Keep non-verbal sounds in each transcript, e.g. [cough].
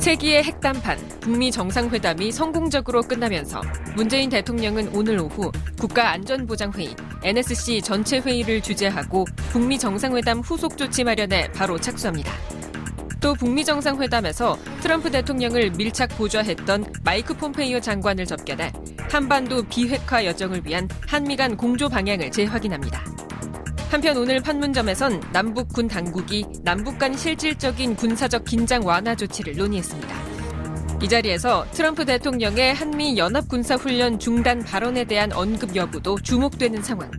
세기의 핵담판, 북미 정상회담이 성공적으로 끝나면서 문재인 대통령은 오늘 오후 국가안전보장회의, NSC 전체 회의를 주재하고 북미 정상회담 후속 조치 마련에 바로 착수합니다. 또 북미 정상회담에서 트럼프 대통령을 밀착 보좌했던 마이크 폼페이오 장관을 접견해 한반도 비핵화 여정을 위한 한미 간 공조 방향을 재확인합니다. 한편 오늘 판문점에선 남북 군 당국이 남북 간 실질적인 군사적 긴장 완화 조치를 논의했습니다. 이 자리에서 트럼프 대통령의 한미 연합 군사 훈련 중단 발언에 대한 언급 여부도 주목되는 상황.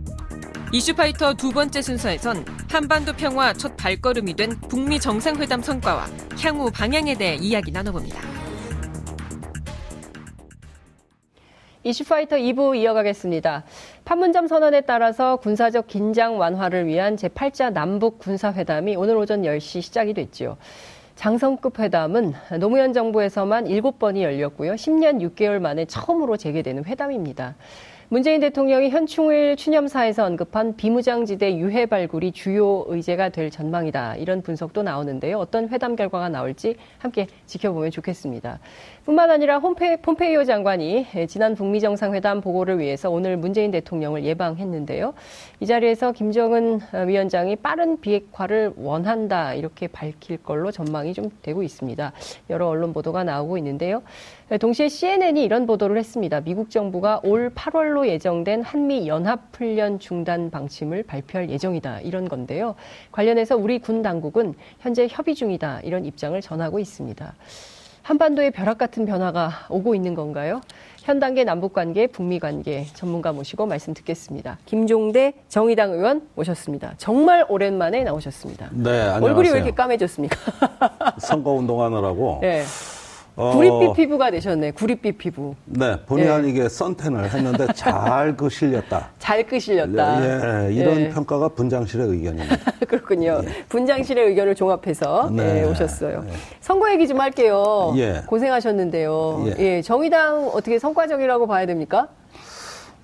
이슈파이터 두 번째 순서에선 한반도 평화 첫 발걸음이 된 북미 정상회담 성과와 향후 방향에 대해 이야기 나눠봅니다. 이슈파이터 2부 이어가겠습니다. 판문점 선언에 따라서 군사적 긴장 완화를 위한 제8자 남북 군사회담이 오늘 오전 10시 시작이 됐지요. 장성급 회담은 노무현 정부에서만 7번이 열렸고요. 10년 6개월 만에 처음으로 재개되는 회담입니다. 문재인 대통령이 현충일 추념사에서 언급한 비무장지대 유해 발굴이 주요 의제가 될 전망이다. 이런 분석도 나오는데요. 어떤 회담 결과가 나올지 함께 지켜보면 좋겠습니다. 뿐만 아니라 홈페, 폼페이오 장관이 지난 북미 정상회담 보고를 위해서 오늘 문재인 대통령을 예방했는데요. 이 자리에서 김정은 위원장이 빠른 비핵화를 원한다 이렇게 밝힐 걸로 전망이 좀 되고 있습니다. 여러 언론 보도가 나오고 있는데요. 동시에 CNN이 이런 보도를 했습니다. 미국 정부가 올 8월로 예정된 한미 연합 훈련 중단 방침을 발표할 예정이다 이런 건데요. 관련해서 우리 군 당국은 현재 협의 중이다 이런 입장을 전하고 있습니다. 한반도의 벼락 같은 변화가 오고 있는 건가요? 현 단계 남북 관계, 북미 관계 전문가 모시고 말씀 듣겠습니다. 김종대 정의당 의원 모셨습니다. 정말 오랜만에 나오셨습니다. 네, 안녕하세요. 얼굴이 왜 이렇게 까매졌습니까? 선거 운동하느라고. [laughs] 네. 구릿빛 피부가 되셨네. 구릿빛 피부. 네, 본의 예. 아니게 선텐을 했는데 [laughs] 잘 끄실렸다. 잘 끄실렸다. 예, 이런 예. 평가가 분장실의 의견입니다. [laughs] 그렇군요. 예. 분장실의 의견을 종합해서 네. 예, 오셨어요. 네. 선거 얘기 좀 할게요. 예. 고생하셨는데요. 예. 예, 정의당 어떻게 성과적이라고 봐야 됩니까?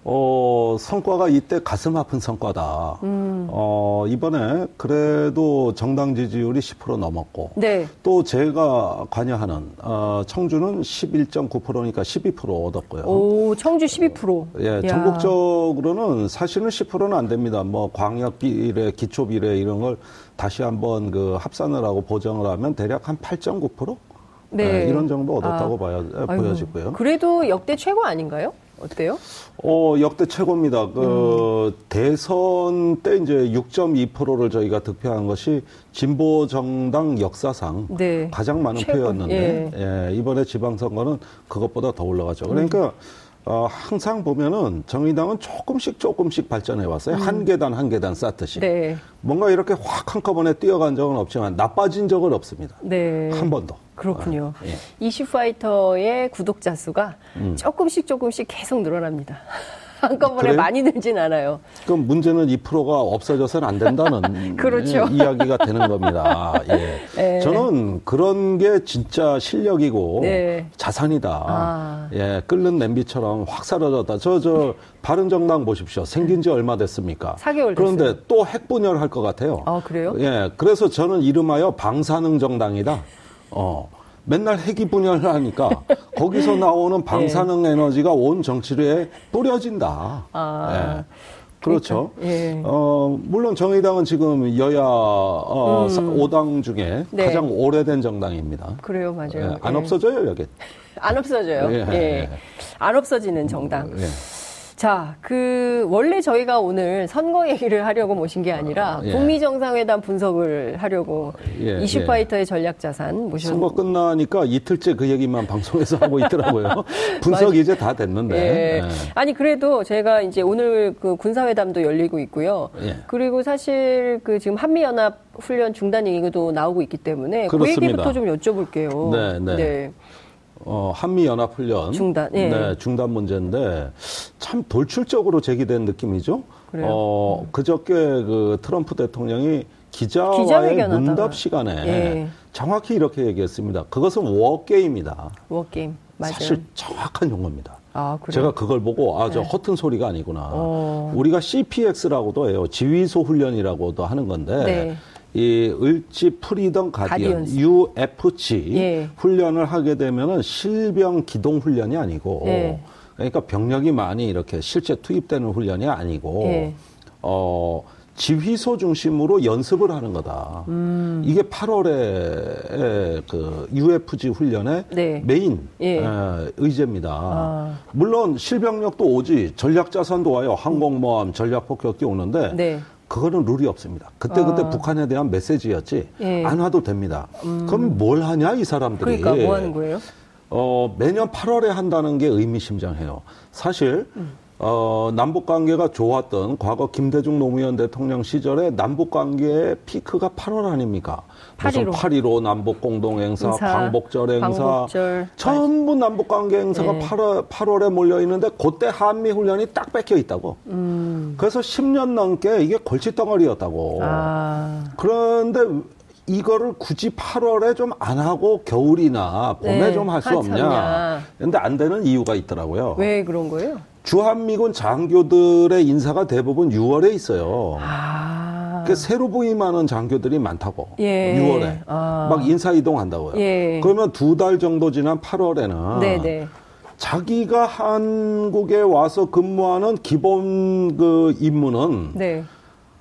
어, 성과가 이때 가슴 아픈 성과다. 음. 어, 이번에 그래도 정당 지지율이 10% 넘었고. 네. 또 제가 관여하는, 어, 청주는 11.9%니까 12% 얻었고요. 오, 청주 12%. 예, 야. 전국적으로는 사실은 10%는 안 됩니다. 뭐 광역 비례, 기초 비례 이런 걸 다시 한번 그 합산을 하고 보정을 하면 대략 한 8.9%? 네. 네. 이런 정도 얻었다고 아. 봐야, 아이고, 보여지고요. 그래도 역대 최고 아닌가요? 어때요? 어, 역대 최고입니다. 그, 음. 대선 때 이제 6.2%를 저희가 득표한 것이 진보 정당 역사상 네. 가장 많은 최고. 표였는데, 예. 예. 이번에 지방선거는 그것보다 더 올라가죠. 그러니까, 음. 어, 항상 보면은 정의당은 조금씩 조금씩 발전해 왔어요. 음. 한 계단 한 계단 쌓듯이. 네. 뭔가 이렇게 확 한꺼번에 뛰어간 적은 없지만 나빠진 적은 없습니다. 네. 한 번도. 그렇군요. 아, 예. 이슈파이터의 구독자 수가 음. 조금씩 조금씩 계속 늘어납니다. 한꺼번에 그래요? 많이 늘진 않아요. 그럼 문제는 이 프로가 없어져서는 안 된다는 [laughs] 그렇죠. 이야기가 되는 겁니다. 예. 네. 저는 그런 게 진짜 실력이고 네. 자산이다. 아. 예, 끓는 냄비처럼 확 사라졌다. 저, 저, 바른정당 보십시오. 생긴 지 얼마 됐습니까? 4개월 그런데 됐어요. 또 핵분열할 것 같아요. 아, 그래요? 예, 그래서 저는 이름하여 방사능 정당이다. 어. 맨날 핵이 분열하니까 거기서 나오는 [laughs] 방사능 네. 에너지가 온 정치에 뿌려진다. 아. 네. 그렇죠. 그러니까, 예. 어, 물론 정의당은 지금 여야 어, 음. 5당 중에 네. 가장 오래된 정당입니다. 그래요, 맞아요. 예. 안 예. 없어져요, 여기. 안 없어져요. 예. 예. 안 없어지는 정당. 예. 자, 그 원래 저희가 오늘 선거 얘기를 하려고 모신 게 아니라 아, 예. 북미 정상회담 분석을 하려고 예, 이슈파이터의 예. 전략 자산 모셨 선거 끝나니까 이틀째 그 얘기만 방송에서 하고 있더라고요. [laughs] [laughs] 분석 이제 다 됐는데. 예. 예. 아니 그래도 제가 이제 오늘 그 군사회담도 열리고 있고요. 예. 그리고 사실 그 지금 한미 연합 훈련 중단 얘기도 나오고 있기 때문에 그 그렇습니다. 그 얘기부터 좀 여쭤볼게요. 네, 네. 네. 어, 한미연합훈련 중단, 예. 네, 중단 문제인데 참 돌출적으로 제기된 느낌이죠. 그래요? 어, 그저께 그 트럼프 대통령이 기자와의 문답 시간에 예. 정확히 이렇게 얘기했습니다. 그것은 war game이다. War game. 맞아요. 사실 정확한 용어입니다. 아, 제가 그걸 보고 아, 저 네. 허튼 소리가 아니구나. 어. 우리가 CPX라고도 해요. 지휘소 훈련이라고도 하는 건데 네. 이 을지 Freedom Guardian Guardians. UFG 예. 훈련을 하게 되면은 실병 기동 훈련이 아니고 예. 그러니까 병력이 많이 이렇게 실제 투입되는 훈련이 아니고 예. 어 지휘소 중심으로 연습을 하는 거다. 음. 이게 8월에 그 UFG 훈련의 네. 메인 예. 에, 의제입니다. 아. 물론 실병력도 오지 전략 자산도 와요. 항공모함, 전략 폭격기 오는데 네. 그거는 룰이 없습니다. 그때 그때 아. 북한에 대한 메시지였지 예. 안 와도 됩니다. 음. 그럼 뭘 하냐 이 사람들이? 그러니까 뭐 하는 거예요? 어 매년 8월에 한다는 게 의미심장해요. 사실. 음. 어, 남북 관계가 좋았던 과거 김대중 노무현 대통령 시절에 남북 관계의 피크가 8월 아닙니까? 8.15. 8.15 남북 공동 행사, 행사, 광복절 행사, 광복절. 전부 남북 관계 행사가 네. 8월, 8월에 몰려 있는데 그때 한미 훈련이 딱 뺏겨 있다고. 음. 그래서 10년 넘게 이게 골칫덩어리였다고. 아. 그런데 이거를 굳이 8월에 좀 안 하고 겨울이나 봄에 네, 좀할 수 없냐. 근데 안 되는 이유가 있더라고요. 왜 그런 거예요? 주한미군 장교들의 인사가 대부분 6월에 있어요. 아. 그 새로 부임하는 장교들이 많다고. 예. 6월에. 아. 막 인사 이동한다고요. 예. 그러면 두 달 정도 지난 8월에는 네네. 자기가 한국에 와서 근무하는 기본 그 임무는 네.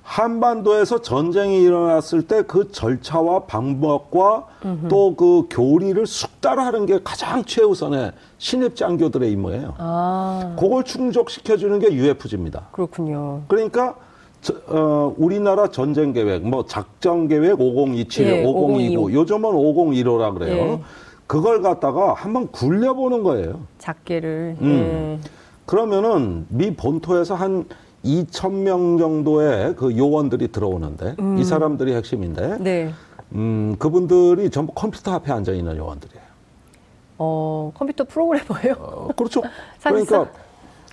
한반도에서 전쟁이 일어났을 때 그 절차와 방법과 또 그 교리를 숙달하는 게 가장 최우선의 신입 장교들의 임무예요. 아. 그걸 충족시켜주는 게 UFG입니다. 그렇군요. 그러니까 저, 어, 우리나라 전쟁 계획, 뭐 작전 계획 5027, 예, 5029, 요즘은 5015라 그래요. 예. 그걸 갖다가 한번 굴려보는 거예요. 작게를. 음. 예. 그러면은 미 본토에서 한 2천 명 정도의 그 요원들이 들어오는데 음. 이 사람들이 핵심인데 네. 음, 그분들이 전부 컴퓨터 앞에 앉아 있는 요원들이에요. 어, 컴퓨터 프로그래머예요? 어, 그렇죠. [laughs] 그러니까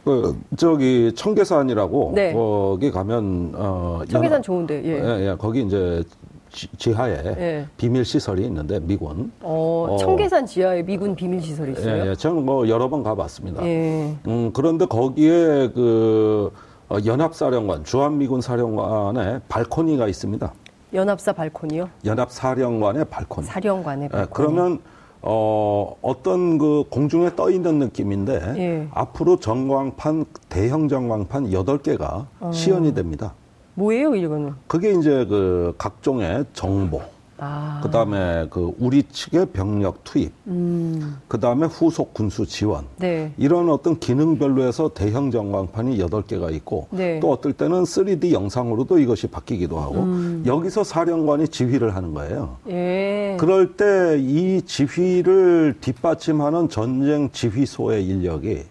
그 저기 청계산이라고 네. 거기 가면 어 청계산 좋은데 예. 예, 예. 거기 이제 지, 하에 예. 비밀 시설이 있는데 미군. 어, 어, 청계산 지하에 미군 비밀 시설이 있어요? 예, 예. 저는 뭐 여러 번 가봤습니다. 예. 음, 그런데 거기에 그 어, 연합사령관, 주한미군 사령관의 발코니가 있습니다. 연합사 발코니요? 연합사령관의 발코니. 사령관의 발코니. 예, 그러면 어, 어떤 그 공중에 떠 있는 느낌인데 예. 앞으로 전광판 대형 전광판 8개가 어. 시연이 됩니다. 뭐예요, 이거는? 그게 이제 그 각종의 정보, 아. 그다음에 그 우리 측의 병력 투입, 음. 그다음에 후속 군수 지원. 네. 이런 어떤 기능별로 해서 대형 전광판이 여덟 개가 있고 네. 또 어떨 때는 3D 영상으로도 이것이 바뀌기도 하고 음. 여기서 사령관이 지휘를 하는 거예요. 예. 그럴 때 이 지휘를 뒷받침하는 전쟁 지휘소의 인력이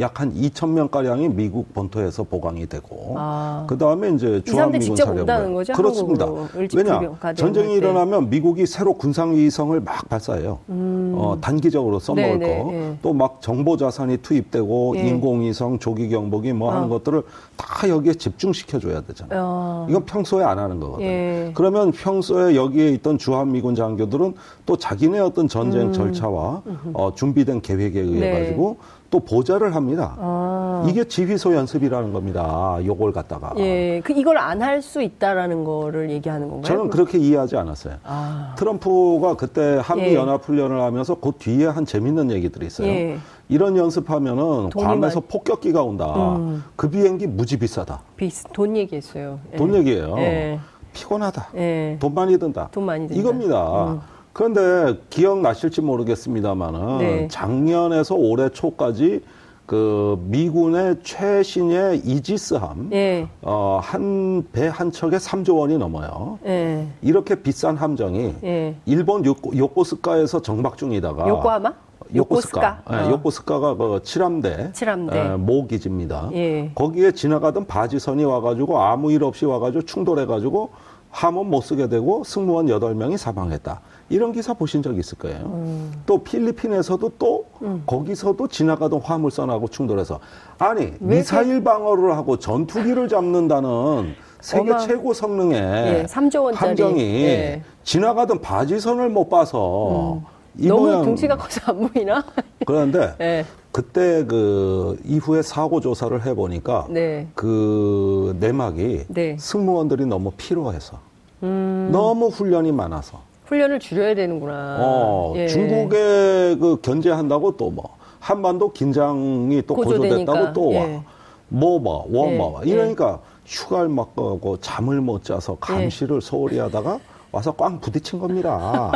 약 한 2천 명 가량이 미국 본토에서 보강이 되고 아. 그다음에 이제 주한미군 사령관 그렇습니다. 왜냐 전쟁이 일어나 하면 미국이 새로 군상위성을 막 발사해요. 음. 어, 단기적으로 써먹을 네네, 거. 네. 또막 정보 자산이 투입되고 네. 인공위성, 조기 경보기 뭐 하는 어. 것들을 다 여기에 집중시켜줘야 되잖아요. 어. 이건 평소에 안 하는 거거든요. 예. 그러면 평소에 여기에 있던 주한미군 장교들은 또 자기네 어떤 전쟁 음. 절차와 어, 준비된 계획에 의해 네. 가지고 또 보좌를 합니다. 아. 이게 지휘소 연습이라는 겁니다. 요걸 갖다가. 예, 그 이걸 안 할 수 있다라는 거를 얘기하는 건가요? 저는 그렇게 이해하지 않았어요. 아. 트럼프가 그때 한미 예. 연합 훈련을 하면서 그 뒤에 한 재밌는 얘기들이 있어요. 예. 이런 연습하면은 괌에서 많... 폭격기가 온다. 음. 그 비행기 무지 비싸다. 비스, 돈 얘기했어요. 예. 돈 얘기예요. 예. 피곤하다. 예. 돈 많이 든다. 돈 많이 든다. 이겁니다. 음. 그런데 기억나실지 모르겠습니다만은 네. 작년에서 올해 초까지 그 미군의 최신의 이지스함 네. 어, 한 배 한 척에 3조 원이 넘어요. 네. 이렇게 비싼 함정이 네. 일본 요코, 요코 스카에서 정박 중이다가 요코하마? 요코스카. 요코스카. 네, 요코스카가 그 칠함대, 칠함대. 에, 모 기지입니다. 예. 거기에 지나가던 바지선이 와가지고 아무 일 없이 와가지고 충돌해가지고 함은 못 쓰게 되고 승무원 8명이 사망했다. 이런 기사 보신 적 있을 거예요. 음. 또 필리핀에서도 또 음. 거기서도 지나가던 화물선하고 충돌해서 아니 미사일 방어를 하고 전투기를 잡는다는 세계 어마... 최고 성능의 예, 3조 원짜리 함정이 예. 지나가던 바지선을 못 봐서 음. 너무 모양... 등치가 커서 안 보이나? [laughs] 그런데 [laughs] 예. 그때 그 이후에 사고 조사를 해보니까 네. 그 내막이 네. 승무원들이 너무 피로해서 음. 음. 너무 훈련이 많아서. 훈련을 줄여야 되는구나. 어, 예. 중국에 그 견제한다고 또 뭐, 한반도 긴장이 또 고조되니까. 고조됐다고 또 와. 예. 뭐 봐, 뭐 예. 뭐 봐. 이러니까 휴가를 막 가고 잠을 못 자서 감시를 소홀히 하다가 와서 꽝 부딪힌 겁니다.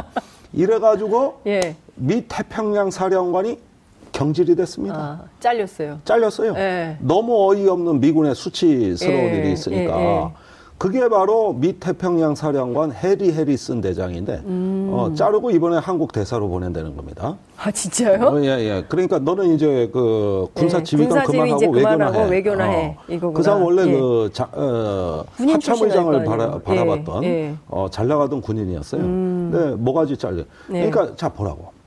이래가지고 [laughs] 예. 미 태평양 사령관이 경질이 됐습니다. 아, 잘렸어요. 잘렸어요. 예. 너무 어이없는 미군의 수치스러운 예. 일이 있으니까. 예, 예. 그게 바로 미 태평양 사령관 해리 해리슨 대장인데 음. 어, 자르고 이번에 한국 대사로 보낸다는 겁니다. 아 진짜요? 어, 예 예. 그러니까 너는 이제 그 군사 네, 지휘관 그만하고 외교나 해. 외교나 해. 어. 이거구나. 그 사람 원래 예. 그 자, 어, 합참의장을 바라, 바라봤던 예, 예. 어, 잘 나가던 군인이었어요. 음. 네, 뭐가지 잘려. 네. 그러니까 자 보라고.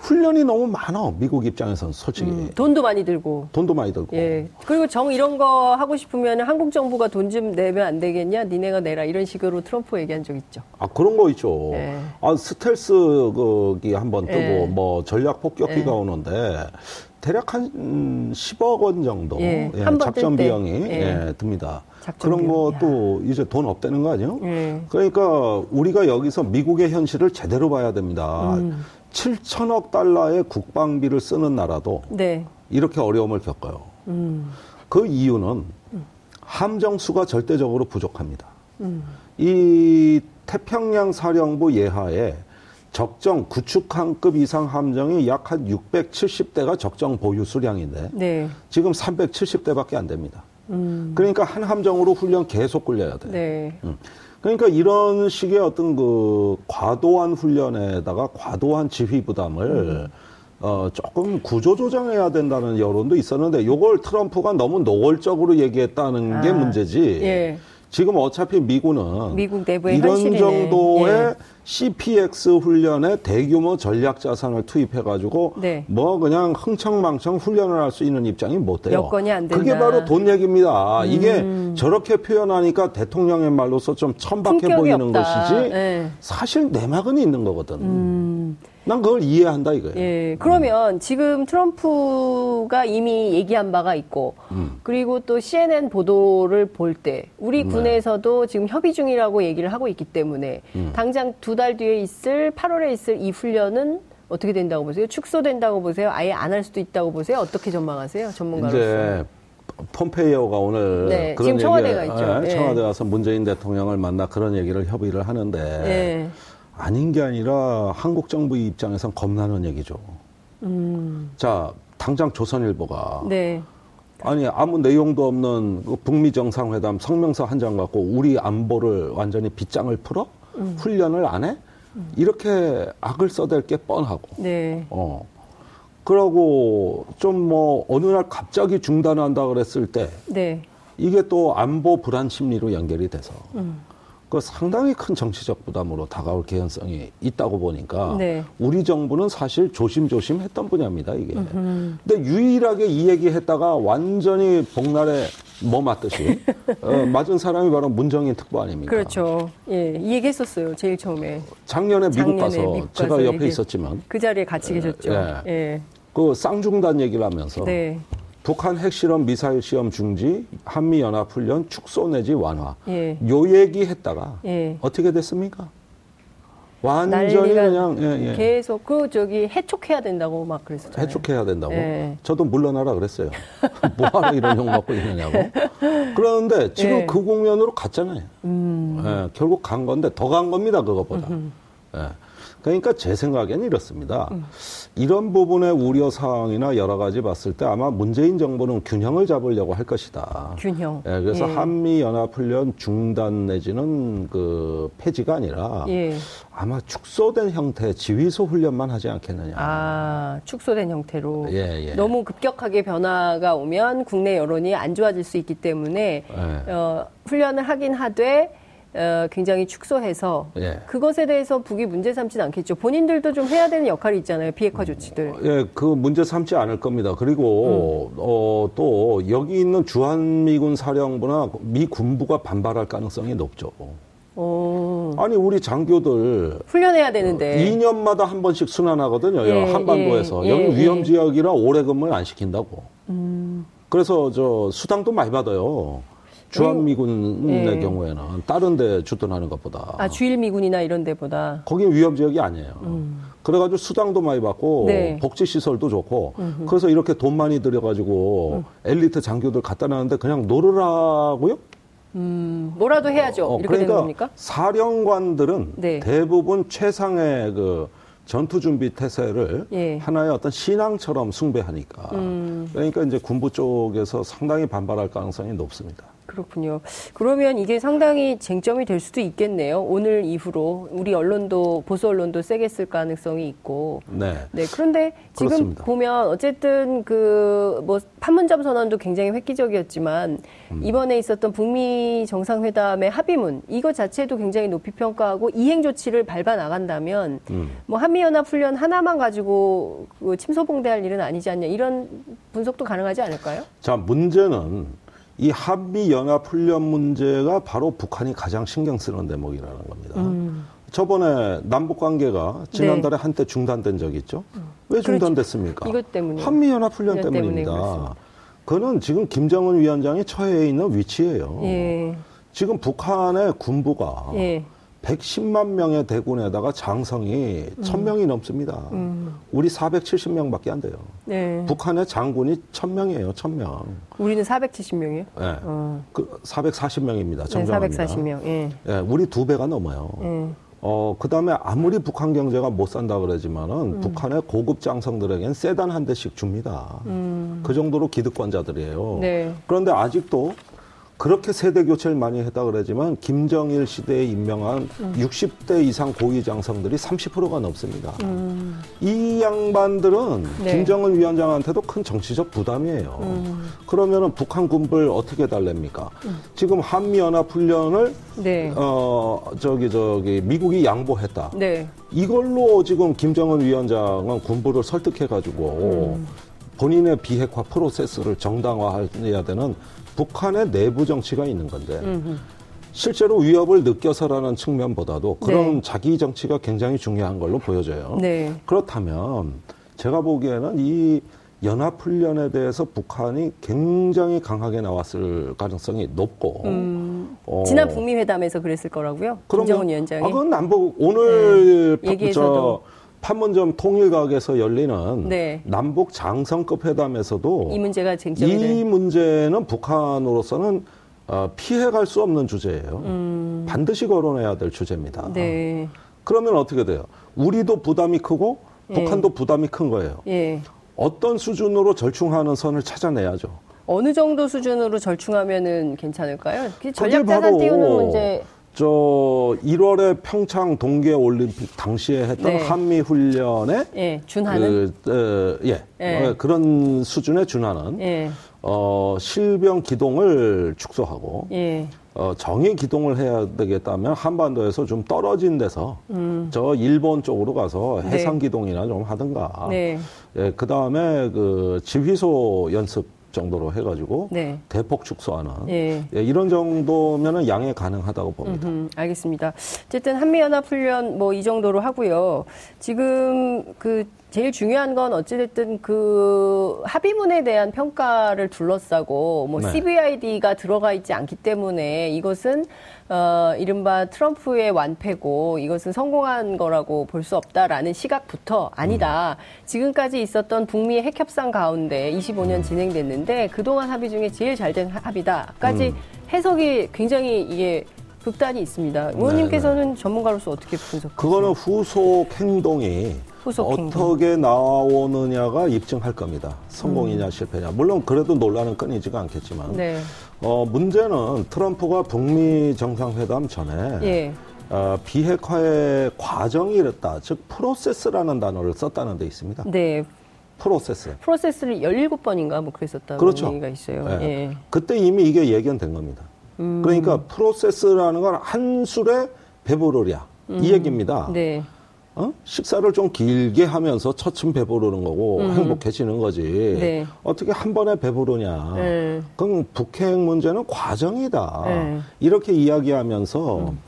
훈련이 너무 많아 미국 입장에서는 솔직히 음, 돈도 많이 들고 돈도 많이 들고 예 그리고 정 이런 거 하고 싶으면 한국 정부가 돈 좀 내면 안 되겠냐 니네가 내라 이런 식으로 트럼프 얘기한 적 있죠 아 그런 거 있죠 예. 아 스텔스 거기 한번 뜨고 예. 뭐 전략 폭격기가 예. 오는데 대략 한 10억 원 정도 예. 예, 작전 비용이 예. 예. 듭니다. 그런 것도 이제 돈 없다는 거 아니에요? 예. 그러니까 우리가 여기서 미국의 현실을 제대로 봐야 됩니다. 음. 7천억 달러의 국방비를 쓰는 나라도 네. 이렇게 어려움을 겪어요. 음. 그 이유는 함정 수가 절대적으로 부족합니다. 음. 이 태평양 사령부 예하에 적정 구축함급 이상 함정이 약 한 670대가 적정 보유 수량인데 네. 지금 370대밖에 안 됩니다. 음. 그러니까 한 함정으로 훈련 계속 굴려야 돼요. 네. 음. 그러니까 이런 식의 어떤 그 과도한 훈련에다가 과도한 지휘 부담을 음. 어, 조금 구조조정해야 된다는 여론도 있었는데 요걸 트럼프가 너무 노골적으로 얘기했다는 아, 게 문제지. 예. 지금 어차피 미군은 미국 내부의 이런 현실이네. 정도의 예. CPX 훈련에 대규모 전략 자산을 투입해 가지고 네. 뭐 그냥 흥청망청 훈련을 할 수 있는 입장이 못 돼요. 여건이 안 된다. 그게 바로 돈 얘기입니다. 음. 이게 저렇게 표현하니까 대통령의 말로서 좀 천박해 보이는 없다. 것이지 네. 사실 내막은 있는 거거든. 음. 난 그걸 이해한다 이거예요. 예. 그러면 음. 지금 트럼프가 이미 얘기한 바가 있고 음. 그리고 또 CNN 보도를 볼 때 우리 네. 군에서도 지금 협의 중이라고 얘기를 하고 있기 때문에 음. 당장 두 달 뒤에 있을 8월에 있을 이 훈련은 어떻게 된다고 보세요? 축소된다고 보세요? 아예 안 할 수도 있다고 보세요? 어떻게 전망하세요? 전문가로서. 이제 폼페이오가 오늘 네, 그런 지금 청와대가 얘기, 있죠. 예, 청와대 가서 문재인 대통령을 만나 그런 얘기를 협의를 하는데 예. 아닌 게 아니라 한국 정부 입장에선 겁나는 얘기죠. 음. 자, 당장 조선일보가 네. 아니 아무 내용도 없는 그 북미 정상회담 성명서 한 장 갖고 우리 안보를 완전히 빗장을 풀어 음. 훈련을 안 해? 음. 이렇게 악을 써댈 게 뻔하고. 네. 어. 그러고 좀 뭐 어느 날 갑자기 중단한다 그랬을 때 네. 이게 또 안보 불안 심리로 연결이 돼서 음. 그 상당히 큰 정치적 부담으로 다가올 개연성이 있다고 보니까 네. 우리 정부는 사실 조심조심 했던 분야입니다, 이게. 음흠. 근데 유일하게 이 얘기 했다가 완전히 복날에 뭐 맞듯이 [laughs] 어, 맞은 사람이 바로 문정인 특보 아닙니까? 그렇죠. 예, 이 얘기 했었어요, 제일 처음에. 작년에 미국 작년에 가서 미국 제가 옆에 있었지만. 그 자리에 같이 계셨죠. 예. 예. 그 쌍중단 얘기를 하면서. 네. 북한 핵실험 미사일 시험 중지, 한미 연합 훈련 축소 내지 완화. 예. 요 얘기 했다가 예. 어떻게 됐습니까? 완전히 그냥 예, 예. 계속 그 저기 해촉해야 된다고 막 그랬었잖아요. 해촉해야 된다고. 예. 저도 물러나라 그랬어요. [laughs] 뭐하러 이런 욕 먹고 있느냐고. 그러는데 지금 예. 그 국면으로 갔잖아요. 음. 예, 결국 간 건데 더 간 겁니다 그것보다. 예. 그러니까 제 생각에는 이렇습니다. 음. 이런 부분의 우려 사항이나 여러 가지 봤을 때 아마 문재인 정부는 균형을 잡으려고 할 것이다. 균형. 예, 그래서 예. 한미 연합 훈련 중단 내지는 그 폐지가 아니라 예. 아마 축소된 형태 지휘소 훈련만 하지 않겠느냐. 아, 축소된 형태로. 예, 예. 너무 급격하게 변화가 오면 국내 여론이 안 좋아질 수 있기 때문에 예. 어, 훈련을 하긴 하되 어, 굉장히 축소해서 예. 그것에 대해서 북이 문제 삼지는 않겠죠. 본인들도 좀 해야 되는 역할이 있잖아요. 비핵화 조치들. 예, 그 문제 삼지 않을 겁니다. 그리고 음. 어, 또 여기 있는 주한미군 사령부나 미 군부가 반발할 가능성이 높죠. 오. 아니 우리 장교들 훈련해야 되는데 2년마다 한 번씩 순환하거든요. 예, 한반도에서 예, 여기 예, 위험 지역이라 오래 근무를 안 시킨다고. 음. 그래서 저 수당도 많이 받아요. 주한미군의 예. 경우에는 다른 데 주둔하는 것보다 아 주일미군이나 이런 데보다 거긴 위협 지역이 아니에요. 음. 그래가지고 수당도 많이 받고 네. 복지 시설도 좋고 음흠. 그래서 이렇게 돈 많이 들여가지고 음. 엘리트 장교들 갖다 놨는데 그냥 놀으라고요? 음, 뭐라도 해야죠. 어, 이렇게 그러니까 되는 겁니까? 사령관들은 네. 대부분 최상의 그 전투 준비 태세를 예. 하나의 어떤 신앙처럼 숭배하니까 음. 그러니까 이제 군부 쪽에서 상당히 반발할 가능성이 높습니다. 그렇군요. 그러면 이게 상당히 쟁점이 될 수도 있겠네요. 오늘 이후로 우리 언론도 보수 언론도 세게 쓸 가능성이 있고. 네. 네. 그런데 지금 그렇습니다. 보면 어쨌든 그 뭐 판문점 선언도 굉장히 획기적이었지만 음. 이번에 있었던 북미 정상회담의 합의문 이거 자체도 굉장히 높이 평가하고 이행 조치를 밟아 나간다면 음. 뭐 한미 연합 훈련 하나만 가지고 그 침소봉대할 일은 아니지 않냐 이런 분석도 가능하지 않을까요? 자 문제는 이 한미 연합 훈련 문제가 바로 북한이 가장 신경 쓰는 대목이라는 겁니다. 음. 저번에 남북 관계가 지난달에 네. 한때 중단된 적이 있죠. 음. 왜 그렇죠. 중단됐습니까? 그렇죠. 이것 때문에 한미 연합 훈련 때문입니다. 그거는 지금 김정은 위원장이 처해 있는 위치예요. 예. 지금 북한의 군부가 예. 110만 명의 대군에다가 장성이 음. 1000명이 넘습니다. 음. 우리 470명 밖에 안 돼요. 네. 북한의 장군이 1000명이에요, 1000명. 우리는 470명이요? 네. 어. 그 440명입니다. 정정합니다. 네, 440명. 예. 네, 우리 두 배가 넘어요. 예. 어, 그 다음에 아무리 북한 경제가 못 산다 그러지만은 음. 북한의 고급 장성들에겐 세단 한 대씩 줍니다. 음. 그 정도로 기득권자들이에요. 네. 그런데 아직도 그렇게 세대 교체를 많이 했다 그러지만 김정일 시대에 임명한 음. 60대 이상 고위 장성들이 30%가 넘습니다. 음. 이 양반들은 네. 김정은 위원장한테도 큰 정치적 부담이에요. 음. 그러면은 북한 군부를 어떻게 달랩니까? 음. 지금 한미 연합 훈련을 네. 어 저기 저기 미국이 양보했다. 네. 이걸로 지금 김정은 위원장은 군부를 설득해 가지고 음. 본인의 비핵화 프로세스를 정당화해야 되는 북한의 내부 정치가 있는 건데 음흠. 실제로 위협을 느껴서라는 측면보다도 그런 네. 자기 정치가 굉장히 중요한 걸로 보여져요. 네. 그렇다면 제가 보기에는 이 연합훈련에 대해서 북한이 굉장히 강하게 나왔을 가능성이 높고 음, 어, 지난 북미 회담에서 그랬을 거라고요. 김정은 위원장이. 아, 그건 남북 오늘 네, 얘기에서도 판문점 통일각에서 열리는 네. 남북 장성급 회담에서도 이 문제가 쟁점이 이 문제는 북한으로서는 어, 피해갈 수 없는 주제예요. 음. 반드시 거론해야 될 주제입니다. 네. 그러면 어떻게 돼요? 우리도 부담이 크고 예. 북한도 부담이 큰 거예요. 예. 어떤 수준으로 절충하는 선을 찾아내야죠. 어느 정도 수준으로 절충하면은 괜찮을까요? 전략 자산 띄우는 문제 저 1월에 평창 동계 올림픽 당시에 했던 네. 한미 훈련에 예, 준하는 그, 어, 예, 예. 어, 그런 수준에 준하는 예. 어, 실병 기동을 축소하고 예. 어, 정예 기동을 해야 되겠다면 한반도에서 좀 떨어진 데서 음. 저 일본 쪽으로 가서 네. 해상 기동이나 좀 하든가. 네. 예, 그 다음에 그 지휘소 연습 정도로 해가지고 네. 대폭 축소하는 예. 예, 이런 정도면은 양해 가능하다고 봅니다. 음흠, 알겠습니다. 어쨌든 한미연합훈련 뭐 이 정도로 하고요. 지금 그 제일 중요한 건 어찌됐든 그 합의문에 대한 평가를 둘러싸고 뭐 네. CVID가 들어가 있지 않기 때문에 이것은 어, 이른바 트럼프의 완패고 이것은 성공한 거라고 볼 수 없다라는 시각부터 아니다. 음. 지금까지 있었던 북미의 핵 협상 가운데 25년 진행됐는데 그동안 합의 중에 제일 잘 된 합의다까지 음. 해석이 굉장히 이게 극단이 있습니다. 의원님께서는 네네. 네. 전문가로서 어떻게 분석하세요? 그거는 후속 행동이 어떻게 나오느냐가 입증할 겁니다. 성공이냐 음. 실패냐. 물론 그래도 논란은 끊이지가 않겠지만 네. 어, 문제는 트럼프가 북미 정상회담 전에 예. 어, 비핵화의 과정이 이랬다. 즉 프로세스라는 단어를 썼다는 데 있습니다. 네. 프로세스. 프로세스를 17번인가 뭐 그랬었다는 그렇죠. 얘기가 있어요. 네. 예. 그때 이미 이게 예견된 겁니다. 음. 그러니까 프로세스라는 건 한 술에 배부르랴 음. 이 얘기입니다. 네. 어? 식사를 좀 길게 하면서 처침 배부르는 거고 음. 행복해지는 거지. 네. 어떻게 한 번에 배부르냐. 네. 그럼 북핵 문제는 과정이다. 네. 이렇게 이야기하면서 음.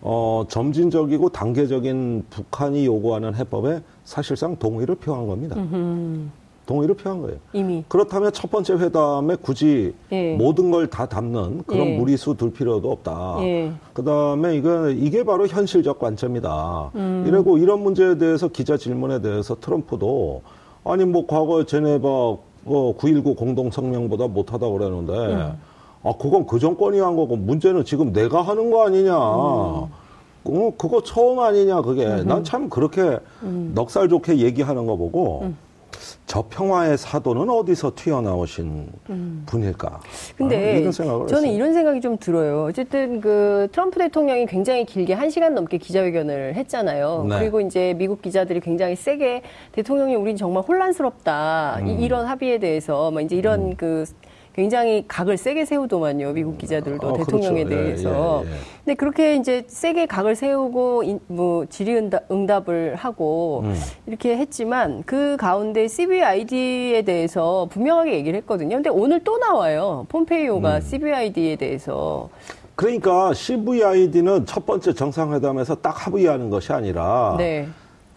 어, 점진적이고 단계적인 북한이 요구하는 해법에 사실상 동의를 표한 겁니다. 음흠. 동의를 표한 거예요. 이미. 그렇다면 첫 번째 회담에 굳이 예. 모든 걸 다 담는 그런 예. 무리수 둘 필요도 없다. 예. 그 다음에 이거, 이게 바로 현실적 관점이다. 음. 이러고 이런 문제에 대해서 기자 질문에 대해서 트럼프도 아니 뭐 과거 제네바 어, 9.19 공동 성명보다 못하다 그러는데 음. 아 그건 그 정권이 한 거고 문제는 지금 내가 하는 거 아니냐. 음. 어, 그거 처음 아니냐 그게 난 참 그렇게 음. 넉살 좋게 얘기하는 거 보고 음. 저 평화의 사도는 어디서 튀어나오신 음. 분일까? 근데 아, 이런 저는 했어요. 이런 생각이 좀 들어요. 어쨌든 그 트럼프 대통령이 굉장히 길게 한 시간 넘게 기자회견을 했잖아요. 네. 그리고 이제 미국 기자들이 굉장히 세게 대통령이 우린 정말 혼란스럽다 음. 이, 런 합의에 대해서 막 이제 이런 음. 그 굉장히 각을 세게 세우더만요. 미국 기자들도 어, 대통령에 그렇죠. 대해서. 예, 예, 예. 근데 그렇게 이제 세게 각을 세우고 인, 뭐 질의응답, 을 하고 음. 이렇게 했지만 그 가운데 CBID에 대해서 분명하게 얘기를 했거든요. 근데 오늘 또 나와요. 폼페이오가 음. CBID에 대해서 그러니까 CVID는 첫 번째 정상회담에서 딱 합의하는 것이 아니라 네.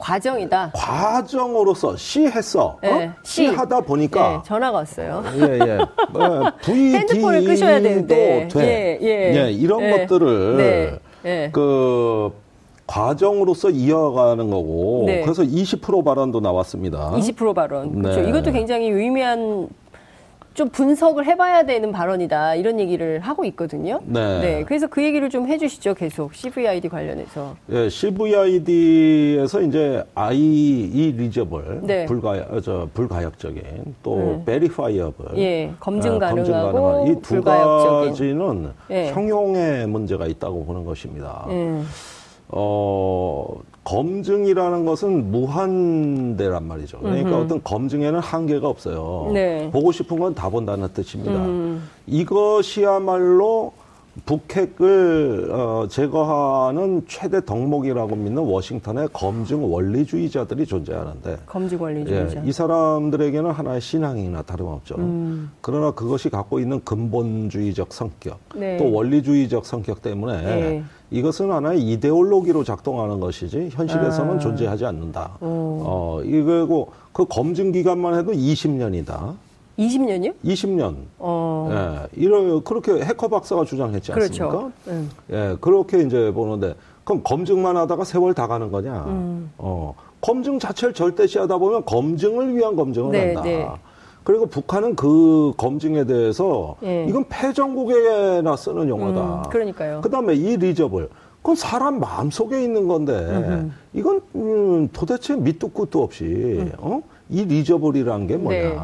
과정이다. 과정으로서 시 했어. 네, 어? 시 하다 보니까 네, 전화가 왔어요. 예, 예. [laughs] 어, 핸드폰을 끄셔야 되는데. 돼. 예, 예. 예 이런 예. 것들을 네, 예. 그 과정으로서 이어가는 거고 네. 그래서 20% 발언도 나왔습니다. 20% 발언. 그렇죠. 네. 이것도 굉장히 유의미한 좀 분석을 해봐야 되는 발언이다 이런 얘기를 하고 있거든요. 네. 네. 그래서 그 얘기를 좀 해주시죠. 계속 CVID 관련해서. 네, CVID에서 이제 irreversible 네. 불가 어, 저 불가역적인 또 네. verifiable 예 검증 가능하고 아, 검증 이두 가지는 예. 형용의 문제가 있다고 보는 것입니다. 예. 어, 검증이라는 것은 무한대란 말이죠. 그러니까 음흠. 어떤 검증에는 한계가 없어요. 네. 보고 싶은 건 다 본다는 뜻입니다. 음. 이것이야말로 북핵을 어, 제거하는 최대 덕목이라고 믿는 워싱턴의 검증 원리주의자들이 존재하는데 검증 원리주의자 예, 이 사람들에게는 하나의 신앙이나 다름없죠. 음. 그러나 그것이 갖고 있는 근본주의적 성격 네. 또 원리주의적 성격 때문에 네. 이것은 하나의 이데올로기로 작동하는 것이지 현실에서는 아. 존재하지 않는다. 오. 어, 이거고 그 검증 기간만 해도 20년이다. 20년이요? 20년. 어. 예, 이런 그렇게 해커 박사가 주장했지 않습니까? 그렇죠. 음. 예, 그렇게 이제 보는데 그럼 검증만 하다가 세월 다 가는 거냐? 음. 어, 검증 자체를 절대시하다 보면 검증을 위한 검증을 네, 한다. 네. 그리고 북한은 그 검증에 대해서 예. 이건 패전국에나 쓰는 용어다. 음, 그러니까요. 그다음에 이 리저블 그건 사람 마음 속에 있는 건데 음흠. 이건 음, 도대체 밑도 끝도 없이 음. 어? 이 리저블이라는 게 뭐냐? 네.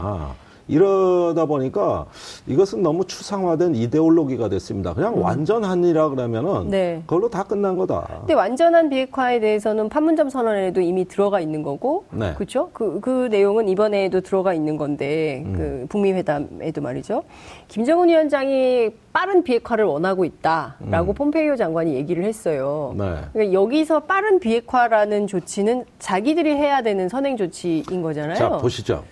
이러다 보니까 이것은 너무 추상화된 이데올로기가 됐습니다. 그냥 음. 완전한이라 그러면은 네. 그걸로 다 끝난 거다. 근데 완전한 비핵화에 대해서는 판문점 선언에도 이미 들어가 있는 거고, 네. 그렇죠? 그, 그 내용은 이번에도 들어가 있는 건데, 음. 그 북미 회담에도 말이죠. 김정은 위원장이 빠른 비핵화를 원하고 있다라고 음. 폼페이오 장관이 얘기를 했어요. 네. 그러니까 여기서 빠른 비핵화라는 조치는 자기들이 해야 되는 선행 조치인 거잖아요. 자 보시죠.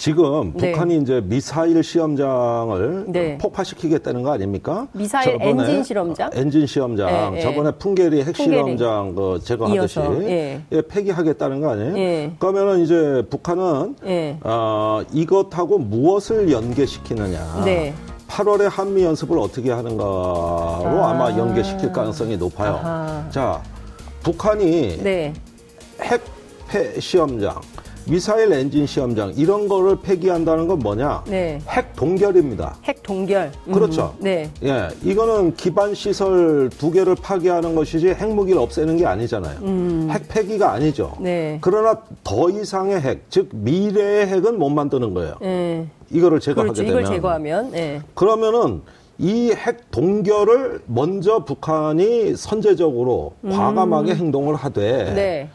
지금 네. 북한이 이제 미사일 시험장을 네. 폭파시키겠다는 거 아닙니까? 미사일 엔진 실험장? 엔진 시험장. 네, 저번에 풍계리 핵실험장 그 제거하듯이 예. 예, 폐기하겠다는 거 아니에요? 예. 그러면은 이제 북한은 예. 어, 이것하고 무엇을 연계시키느냐. 8월에 한미 연습을 어떻게 하는가로 아. 마 연계시킬 가능성이 높아요. 아하. 자, 북한이 네. 핵 시험장 미사일 엔진 시험장 이런 거를 폐기한다는 건 뭐냐? 네. 핵 동결입니다. 핵 동결. 음. 그렇죠. 네. 예, 이거는 기반 시설 두 개를 파괴하는 것이지 핵무기를 없애는 게 아니잖아요. 음. 핵 폐기가 아니죠. 네. 그러나 더 이상의 핵, 즉 미래의 핵은 못 만드는 거예요. 네. 이거를 제거하게 그렇죠. 되면. 이걸 제거하면. 네. 그러면은 이 핵 동결을 먼저 북한이 선제적으로 음. 과감하게 행동을 하되. 네.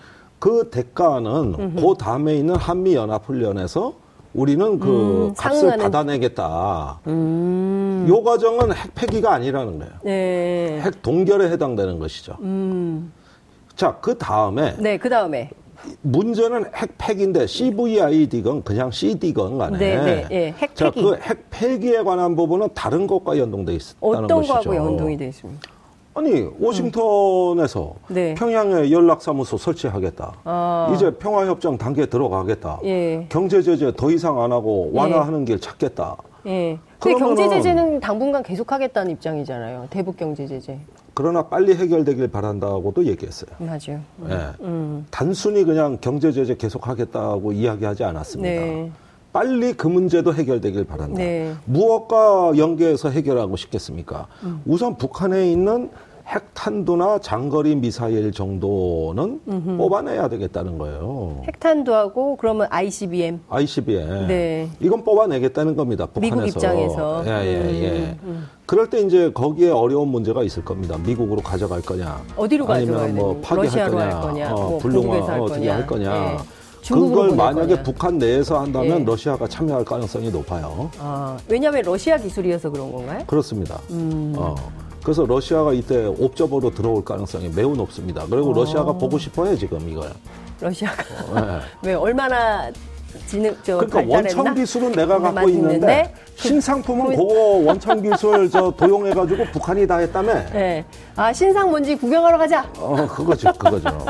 그 대가는 음흠. 그 다음에 있는 한미 연합 훈련에서 우리는 그 음, 값을 상응하는... 받아내겠다. 음. 요 과정은 핵 폐기가 아니라는 거예요. 네. 핵 동결에 해당되는 것이죠. 음. 자, 그 다음에. 네, 그 다음에. 문제는 핵 폐기인데 CVID건 그냥 CD건 간에. 네, 네, 네. 핵 폐기. 자, 그 핵 폐기에 관한 부분은 다른 것과 연동돼 있다는 어떤 것이죠. 어떤 거하고 연동이 돼 있습니까? 아니 워싱턴에서 네. 평양에 연락사무소 설치하겠다. 아. 이제 평화협정 단계에 들어가겠다. 예. 경제 제재 더 이상 안 하고 완화하는 예. 길 찾겠다. 예. 근데 경제 제재는 당분간 계속하겠다는 입장이잖아요. 대북 경제 제재. 그러나 빨리 해결되길 바란다고도 얘기했어요. 맞아요. 예. 음. 단순히 그냥 경제 제재 계속하겠다고 이야기하지 않았습니다. 네. 빨리 그 문제도 해결되길 바란다. 네. 무엇과 연계해서 해결하고 싶겠습니까? 음. 우선 북한에 있는 핵탄두나 장거리 미사일 정도는 음흠. 뽑아내야 되겠다는 거예요. 핵탄두하고 그러면 ICBM. ICBM. 네. 이건 뽑아내겠다는 겁니다. 북한에서. 미국 입장에서. 예, 예, 예. 음, 음. 그럴 때 이제 거기에 어려운 문제가 있을 겁니다. 미국으로 가져갈 거냐. 어디로 아니면 뭐 파기할 거냐. 할 거냐. 어, 뭐 불능화 어떻게 할 거냐. 네. 그걸 만약에 거냐. 북한 내에서 한다면 예. 러시아가 참여할 가능성이 높아요. 아, 왜냐하면 러시아 기술이어서 그런 건가요? 그렇습니다. 음. 어. 그래서 러시아가 이때 옵저버로 들어올 가능성이 매우 높습니다. 그리고 어. 러시아가 보고 싶어요 지금 이걸. 러시아가 어, 네. [laughs] 왜 얼마나 지능 저 그러니까 원천 기술은 내가 갖고 있는데 신상품은 그, 원천 기술 저 [laughs] 도용해 가지고 북한이 다 했다며. 네. 아 신상 뭔지 구경하러 가자. 어 그거죠, 그거죠.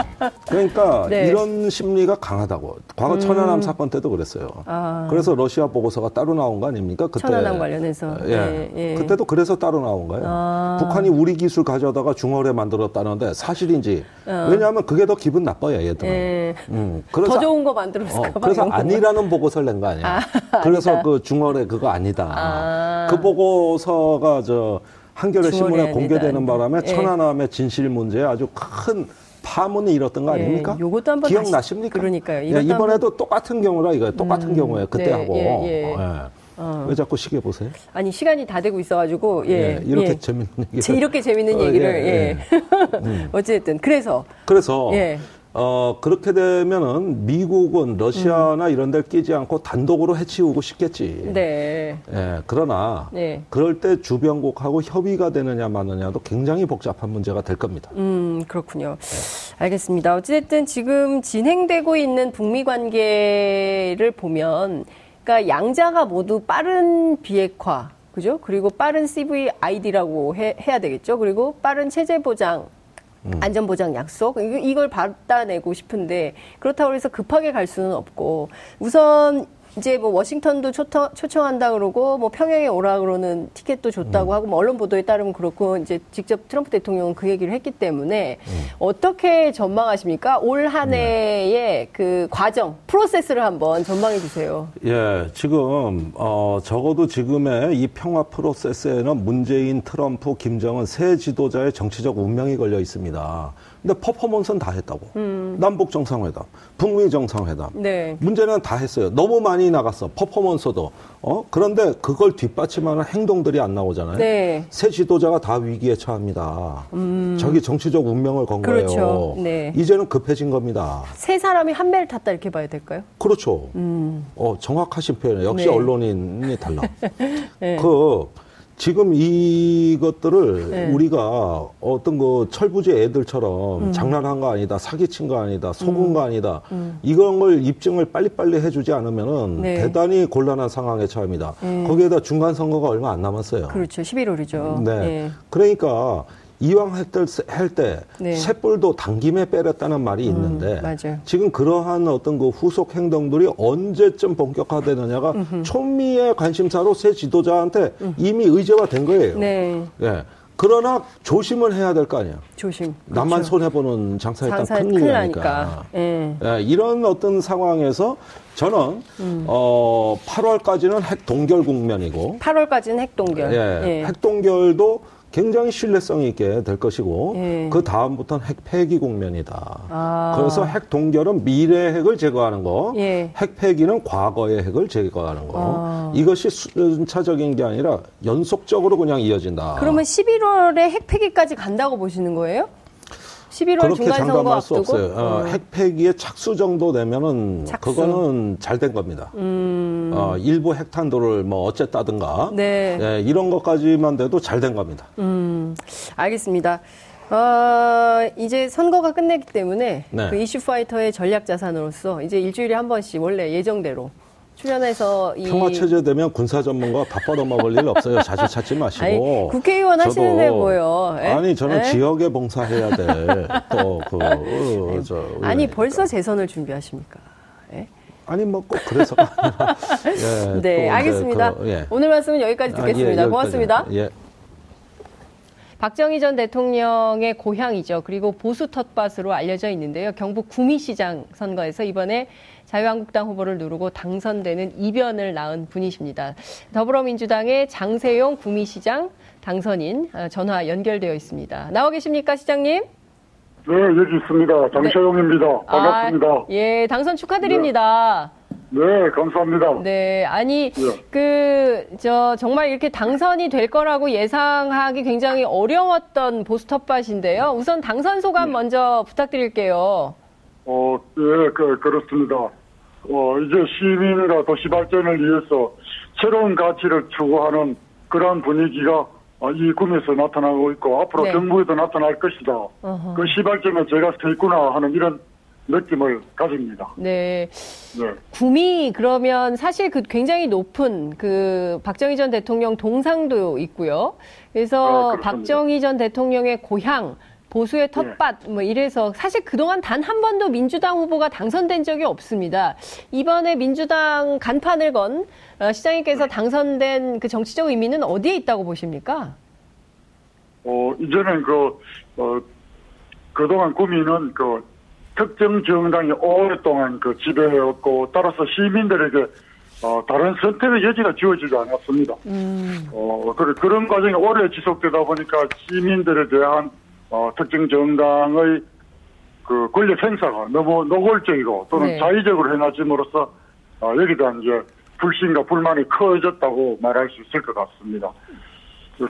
그러니까 [laughs] 네. 이런 심리가 강하다고. 과거 음. 천안함 사건 때도 그랬어요. 아. 그래서 러시아 보고서가 따로 나온 거 아닙니까? 그때 천안함 관련해서. 예. 네, 예. 그때도 그래서 따로 나온 거예요. 아. 북한이 우리 기술 가져다가 중월에 만들었다는데 사실인지. 어. 왜냐하면 그게 더 기분 나빠요, 얘들은. 예. 음. 그래서 더 좋은 거 만들었을까 어, 그래서 아니 라는 보고서를 낸 거 아니야. 아, [laughs] 그래서 그 중월에 그거 아니다. 아. 그 보고서가 저 한겨레 신문에 공개되는 바람에 예. 천안함의 진실 문제에 아주 큰 파문이 일었던 거 예, 아닙니까? 예, 요것도 한번 기억나십니까? 그러니까요. 예, 이번에도 한번... 똑같은 경우라 이거 똑같은 음, 경우에 그때 네, 하고. 예, 예. 어, 어. 왜 자꾸 시계 보세요? 아니 시간이 다 되고 있어가지고 예, 이렇게 재밌는 얘기 이렇게 재밌는 어, 얘기를 예, [laughs] 음. 어쨌든 그래서 그래서 어, 그렇게 되면은 미국은 러시아나 음. 이런 데를 끼지 않고 단독으로 해치우고 싶겠지. 네. 예, 그러나 네. 그럴 때 주변국하고 협의가 되느냐 마느냐도 굉장히 복잡한 문제가 될 겁니다. 음, 그렇군요. 네. 알겠습니다. 어찌됐든 지금 진행되고 있는 북미 관계를 보면 그러니까 양자가 모두 빠른 비핵화 그죠? 그리고 빠른 CVID라고 해, 해야 되겠죠. 그리고 빠른 체제 보장 음. 안전보장 약속 이걸 받아내고 싶은데 그렇다고 해서 급하게 갈 수는 없고 우선 이제 뭐 워싱턴도 초청, 초청한다 그러고 뭐 평양에 오라 그러는 티켓도 줬다고 음. 하고 뭐 언론 보도에 따르면 그렇고 이제 직접 트럼프 대통령은 그 얘기를 했기 때문에 음. 어떻게 전망하십니까? 올 한 해의 네. 그 과정, 프로세스를 한번 전망해 주세요. 예, 지금 어 적어도 지금의 이 평화 프로세스에는 문재인, 트럼프, 김정은 세 지도자의 정치적 운명이 걸려 있습니다. 근데 퍼포먼스는 다 했다고. 음. 남북 정상회담, 북미 정상회담. 네. 문제는 다 했어요. 너무 많이 나갔어. 퍼포먼스도. 어? 그런데 그걸 뒷받침하는 행동들이 안 나오잖아요. 네. 새 지도자가 다 위기에 처합니다. 음. 저기 정치적 운명을 건 그렇죠. 거예요. 네. 이제는 급해진 겁니다. 세 사람이 한 배를 탔다 이렇게 봐야 될까요? 그렇죠. 음. 어, 정확하신 표현이에요. 역시 네. 언론인이 달라. [laughs] 네. 그 지금 이것들을 네. 우리가 어떤 그 철부지 애들처럼 음. 장난한 거 아니다, 사기친 거 아니다, 속은 음. 거 아니다, 음. 이런 걸 입증을 빨리빨리 해주지 않으면은 네. 대단히 곤란한 상황에 처합니다. 네. 거기에다 중간 선거가 얼마 안 남았어요. 그렇죠. 11월이죠. 네. 그러니까 이왕 할때 네. 셋불도 당김에 빼렸다는 말이 음, 있는데 음, 지금 그러한 어떤 그 후속 행동들이 언제쯤 본격화되느냐가 음흠. 촌미의 관심사로 새 지도자한테 음. 이미 의제화된 거예요. 네. 예. 그러나 조심을 해야 될 거 아니에요. 조심. 남만 그렇죠. 손해 보는 장사에 장 큰일 나니까. 예. 예, 이런 어떤 상황에서 저는 음. 어 8월까지는 핵 동결 국면이고 8월까지는 핵 동결. 예, 예. 핵 동결도 굉장히 신뢰성 있게 될 것이고 예. 그 다음부터는 핵 폐기 국면이다. 아. 그래서 핵 동결은 미래 핵을 제거하는 거, 예. 핵 폐기는 과거의 핵을 제거하는 거. 아. 이것이 순차적인 게 아니라 연속적으로 그냥 이어진다. 그러면 11월에 핵 폐기까지 간다고 보시는 거예요? 11월 그렇게 장담할 수 없어요. 어, 음. 핵폐기의 착수 정도 되면은 착수. 그거는 잘 된 겁니다. 음. 어, 일부 핵탄도를 뭐 어쨌다든가 네. 네, 이런 것까지만 돼도 잘 된 겁니다. 음. 알겠습니다. 어, 이제 선거가 끝냈기 때문에 네. 그 이슈 파이터의 전략 자산으로서 이제 일주일에 한 번씩 원래 예정대로 출연해서 이 평화 체제 되면 군사 전문가 밥 벌어 먹을 일 없어요. 자주 찾지 [laughs] 마시고. 아니, 국회의원 하시는데 뭐요? 에? 아니 저는 에? 지역에 봉사해야 돼. 또그 [laughs] 아니 벌써 재선을 준비하십니까? 에? 아니 뭐꼭 아니라. [laughs] 예, 네, 알겠습니다. 그, 예. 오늘 말씀은 여기까지 듣겠습니다. 아, 예, 고맙습니다. 예. 박정희 전 대통령의 고향이죠. 그리고 보수 텃밭으로 알려져 있는데요. 경북 구미시장 선거에서 이번에 자유한국당 후보를 누르고 당선되는 이변을 낳은 분이십니다. 더불어민주당의 장세용 구미시장 당선인 어, 전화 연결되어 있습니다. 나와 계십니까, 시장님? 네, 여기 있습니다. 장세용입니다. 네. 반갑습니다. 아, 예, 당선 축하드립니다. 네. 네, 감사합니다. 네, 아니 네. 그저 정말 이렇게 당선이 될 거라고 예상하기 굉장히 어려웠던 보스터밭인데요. 우선 당선 소감 네. 먼저 부탁드릴게요. 어, 예, 그, 그렇습니다. 어, 이제 시민과 도시 발전을 위해서 새로운 가치를 추구하는 그런 분위기가 어, 이 꿈에서 나타나고 있고 앞으로 네. 경부에도 나타날 것이다. 어허. 그 시발점에 제가 서 있구나 하는 이런 느낌을 가집니다. 네. 네. 구미 그러면 사실 그 굉장히 높은 그 박정희 전 대통령 동상도 있고요. 그래서 아, 박정희 전 대통령의 고향 보수의 텃밭 네. 뭐 이래서 사실 그동안 단 한 번도 민주당 후보가 당선된 적이 없습니다. 이번에 민주당 간판을 건 어, 시장님께서 네. 당선된 그 정치적 의미는 어디에 있다고 보십니까? 어 이제는 그 어, 그동안 구미는 그 특정 정당이 오랫동안 그 지배해왔고 따라서 시민들에게 어, 다른 선택의 여지가 주어지지 않았습니다. 음. 어, 그래, 그런 과정이 오래 지속되다 보니까 시민들에 대한 어, 특정 정당의 그 권력 행사가 너무 노골적이고 또는 네. 자의적으로 행하짐으로써 어, 여기에 대한 이제 불신과 불만이 커졌다고 말할 수 있을 것 같습니다.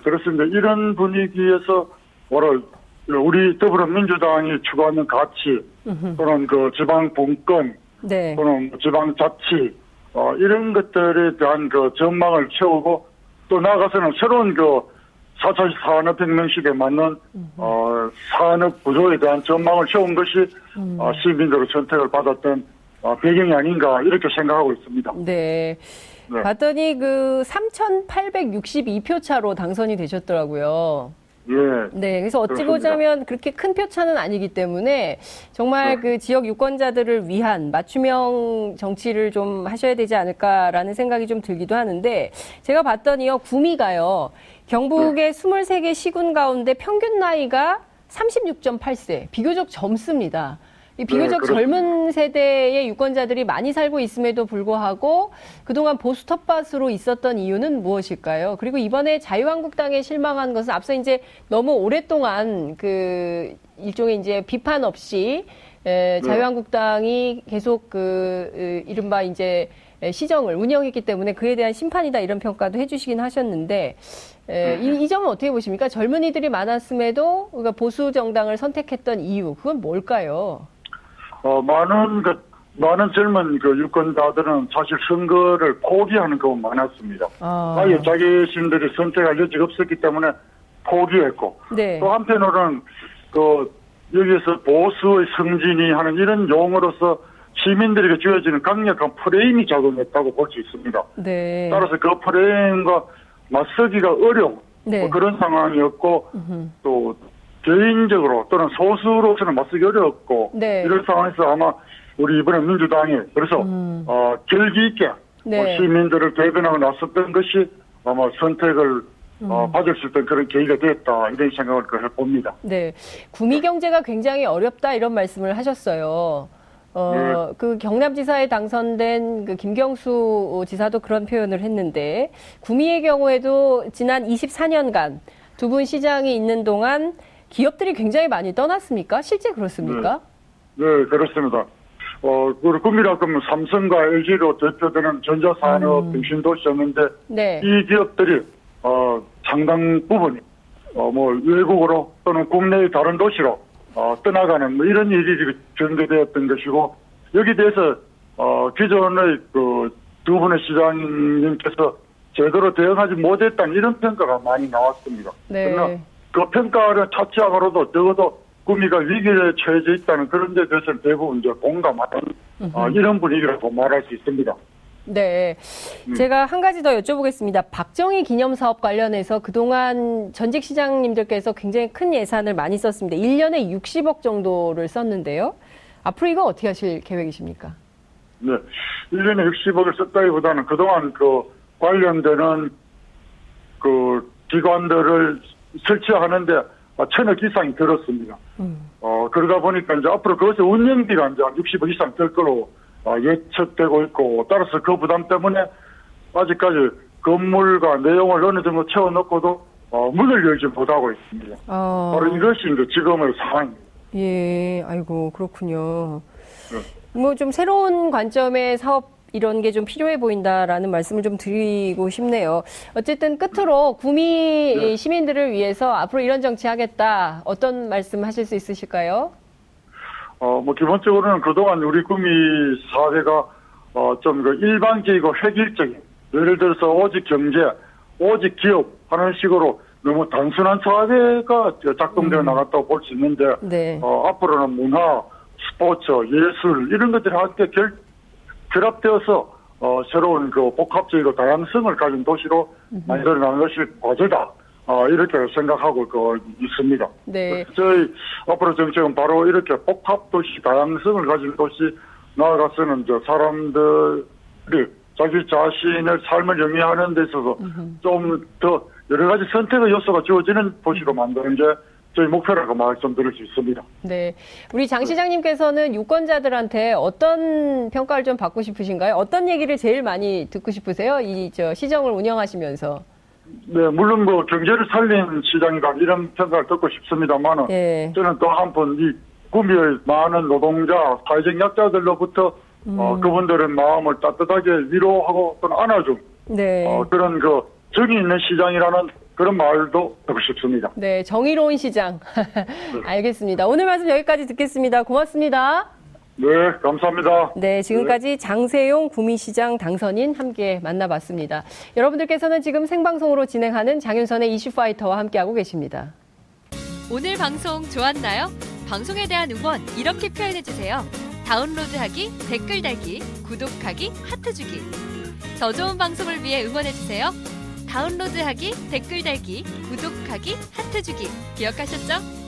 그렇습니다. 이런 분위기에서 뭐라 우리 더불어민주당이 추구하는 가치 또는 그 지방 분권 네. 또는 지방 자치 어, 이런 것들에 대한 그 전망을 채우고 또 나아가서는 새로운 그 4차 산업혁명 시대에 맞는 어, 산업 구조에 대한 전망을 채운 것이 음. 어, 시민들의 선택을 받았던 어, 배경이 아닌가 이렇게 생각하고 있습니다. 네. 네. 봤더니 그 3,862표 차로 당선이 되셨더라고요. 예. 네, 그래서 어찌 그렇습니다. 보자면 그렇게 큰 표차는 아니기 때문에 정말 네. 그 지역 유권자들을 위한 맞춤형 정치를 좀 하셔야 되지 않을까라는 생각이 좀 들기도 하는데 제가 봤더니요, 구미가요, 경북의 네. 23개 시군 가운데 평균 나이가 36.8세, 비교적 젊습니다. 비교적 네, 젊은 세대의 유권자들이 많이 살고 있음에도 불구하고 그동안 보수 텃밭으로 있었던 이유는 무엇일까요? 그리고 이번에 자유한국당에 실망한 것은 앞서 이제 너무 오랫동안 그 일종의 이제 비판 없이 에, 네. 자유한국당이 계속 그 이른바 이제 시정을 운영했기 때문에 그에 대한 심판이다 이런 평가도 해주시긴 하셨는데 에, 이, 이 점은 어떻게 보십니까? 젊은이들이 많았음에도 우리가 보수 정당을 선택했던 이유 그건 뭘까요? 어, 많은 그, 많은 젊은 그 유권자들은 사실 선거를 포기하는 경우가 많았습니다. 아. 아예 자기 신들이 선택할 여지가 없었기 때문에 포기했고. 네. 또 한편으로는 그, 여기에서 보수의 승진이 하는 이런 용어로서 시민들에게 주어지는 강력한 프레임이 작용했다고 볼 수 있습니다. 네. 따라서 그 프레임과 맞서기가 어려운 네. 뭐 그런 상황이었고 음흠. 또 개인적으로 또는 소수로서는 맞서기 어렵고 네. 이런 상황에서 아마 우리 이번에 민주당이 그래서 음. 어, 결기 있게 네. 어, 시민들을 대변하고 나섰던 것이 아마 선택을 음. 어, 받을 수 있던 그런 계기가 됐다 이런 생각을 해봅니다. 네, 구미 경제가 굉장히 어렵다 이런 말씀을 하셨어요. 어, 네. 그 경남지사에 당선된 그 김경수 지사도 그런 표현을 했는데 구미의 경우에도 지난 24년간 두 분 시장이 있는 동안 기업들이 굉장히 많이 떠났습니까? 실제 그렇습니까? 네, 네 그렇습니다. 어, 꿈이라 그러면 삼성과 LG로 대표되는 전자산업 음. 신도시였는데 네. 이 기업들이 어, 상당 부분이 어, 뭐 외국으로 또는 국내의 다른 도시로 어, 떠나가는 뭐 이런 일이 전개되었던 것이고 여기 대해서 어, 기존의 그 두 분의 시장님께서 제대로 대응하지 못했다는 이런 평가가 많이 나왔습니다. 네. 그러나 그 평가를 차치하고라도 적어도 구미가 위기에 처해져 있다는 그런 데 대해서는 대부분 이제 공감하는 어, 이런 분위기라고 말할 수 있습니다. 네. 음. 제가 한 가지 더 여쭤보겠습니다. 박정희 기념 사업 관련해서 그동안 전직 시장님들께서 굉장히 큰 예산을 많이 썼습니다. 1년에 60억 정도를 썼는데요. 앞으로 이거 어떻게 하실 계획이십니까? 네. 1년에 60억을 썼다기보다는 그동안 그 관련되는 그 기관들을 설치하는데 천억 이상이 들었습니다. 음. 어, 그러다 보니까 이제 앞으로 그것의 운영비가 이제 60억 이상 될 거로 어, 예측되고 있고, 따라서 그 부담 때문에 아직까지 건물과 내용을 어느 정도 채워넣고도 어, 문을 열지 못하고 있습니다. 어... 바로 이것이 이제 지금의 상황입니다. 예, 아이고, 그렇군요. 네. 뭐좀 새로운 관점의 사업 이런 게 좀 필요해 보인다라는 말씀을 좀 드리고 싶네요. 어쨌든 끝으로 구미 네. 시민들을 위해서 앞으로 이런 정치 하겠다. 어떤 말씀 하실 수 있으실까요? 어, 뭐, 기본적으로는 그동안 우리 구미 사회가, 어, 좀 그 일반적이고 획일적인, 예를 들어서 오직 경제, 오직 기업 하는 식으로 너무 단순한 사회가 작동되어 음. 나갔다고 볼 수 있는데, 네. 어, 앞으로는 문화, 스포츠, 예술, 이런 것들이 함께 결, 결합되어서 어, 새로운 그 복합적이고 다양성을 가진 도시로 만들어 나가는 것이 과제다. 어, 이렇게 생각하고 그, 있습니다. 네. 저희 앞으로 정책은 바로 이렇게 복합 도시, 다양성을 가진 도시 나아가서는 저 사람들이 자기 자신의 삶을 영위하는 데 있어서 좀 더 여러 가지 선택의 요소가 주어지는 도시로 만드는 게 저희 목표라고 말씀드릴 수 있습니다. 네. 우리 장 시장님께서는 유권자들한테 어떤 평가를 좀 받고 싶으신가요? 어떤 얘기를 제일 많이 듣고 싶으세요? 이 저 시정을 운영하시면서. 네, 물론 뭐 경제를 살린 시장이다 이런 평가를 듣고 싶습니다만은 네. 저는 또 한번 이 구미의 많은 노동자, 사회적 약자들로부터 어, 음. 어, 그분들의 마음을 따뜻하게 위로하고 또 안아준 네. 어, 그런 그 정이 있는 시장이라는 그런 말도 듣고 싶습니다. 네, 정의로운 시장. [laughs] 알겠습니다. 오늘 말씀 여기까지 듣겠습니다. 고맙습니다. 네, 감사합니다. 네, 지금까지 네. 장세용 구미시장 당선인 함께 만나봤습니다. 여러분들께서는 지금 생방송으로 진행하는 장윤선의 이슈파이터와 함께하고 계십니다. 오늘 방송 좋았나요? 방송에 대한 응원 이렇게 표현해주세요. 다운로드하기, 댓글 달기, 구독하기, 하트 주기. 더 좋은 방송을 위해 응원해주세요. 다운로드하기, 댓글 달기, 구독하기, 하트 주기. 기억하셨죠?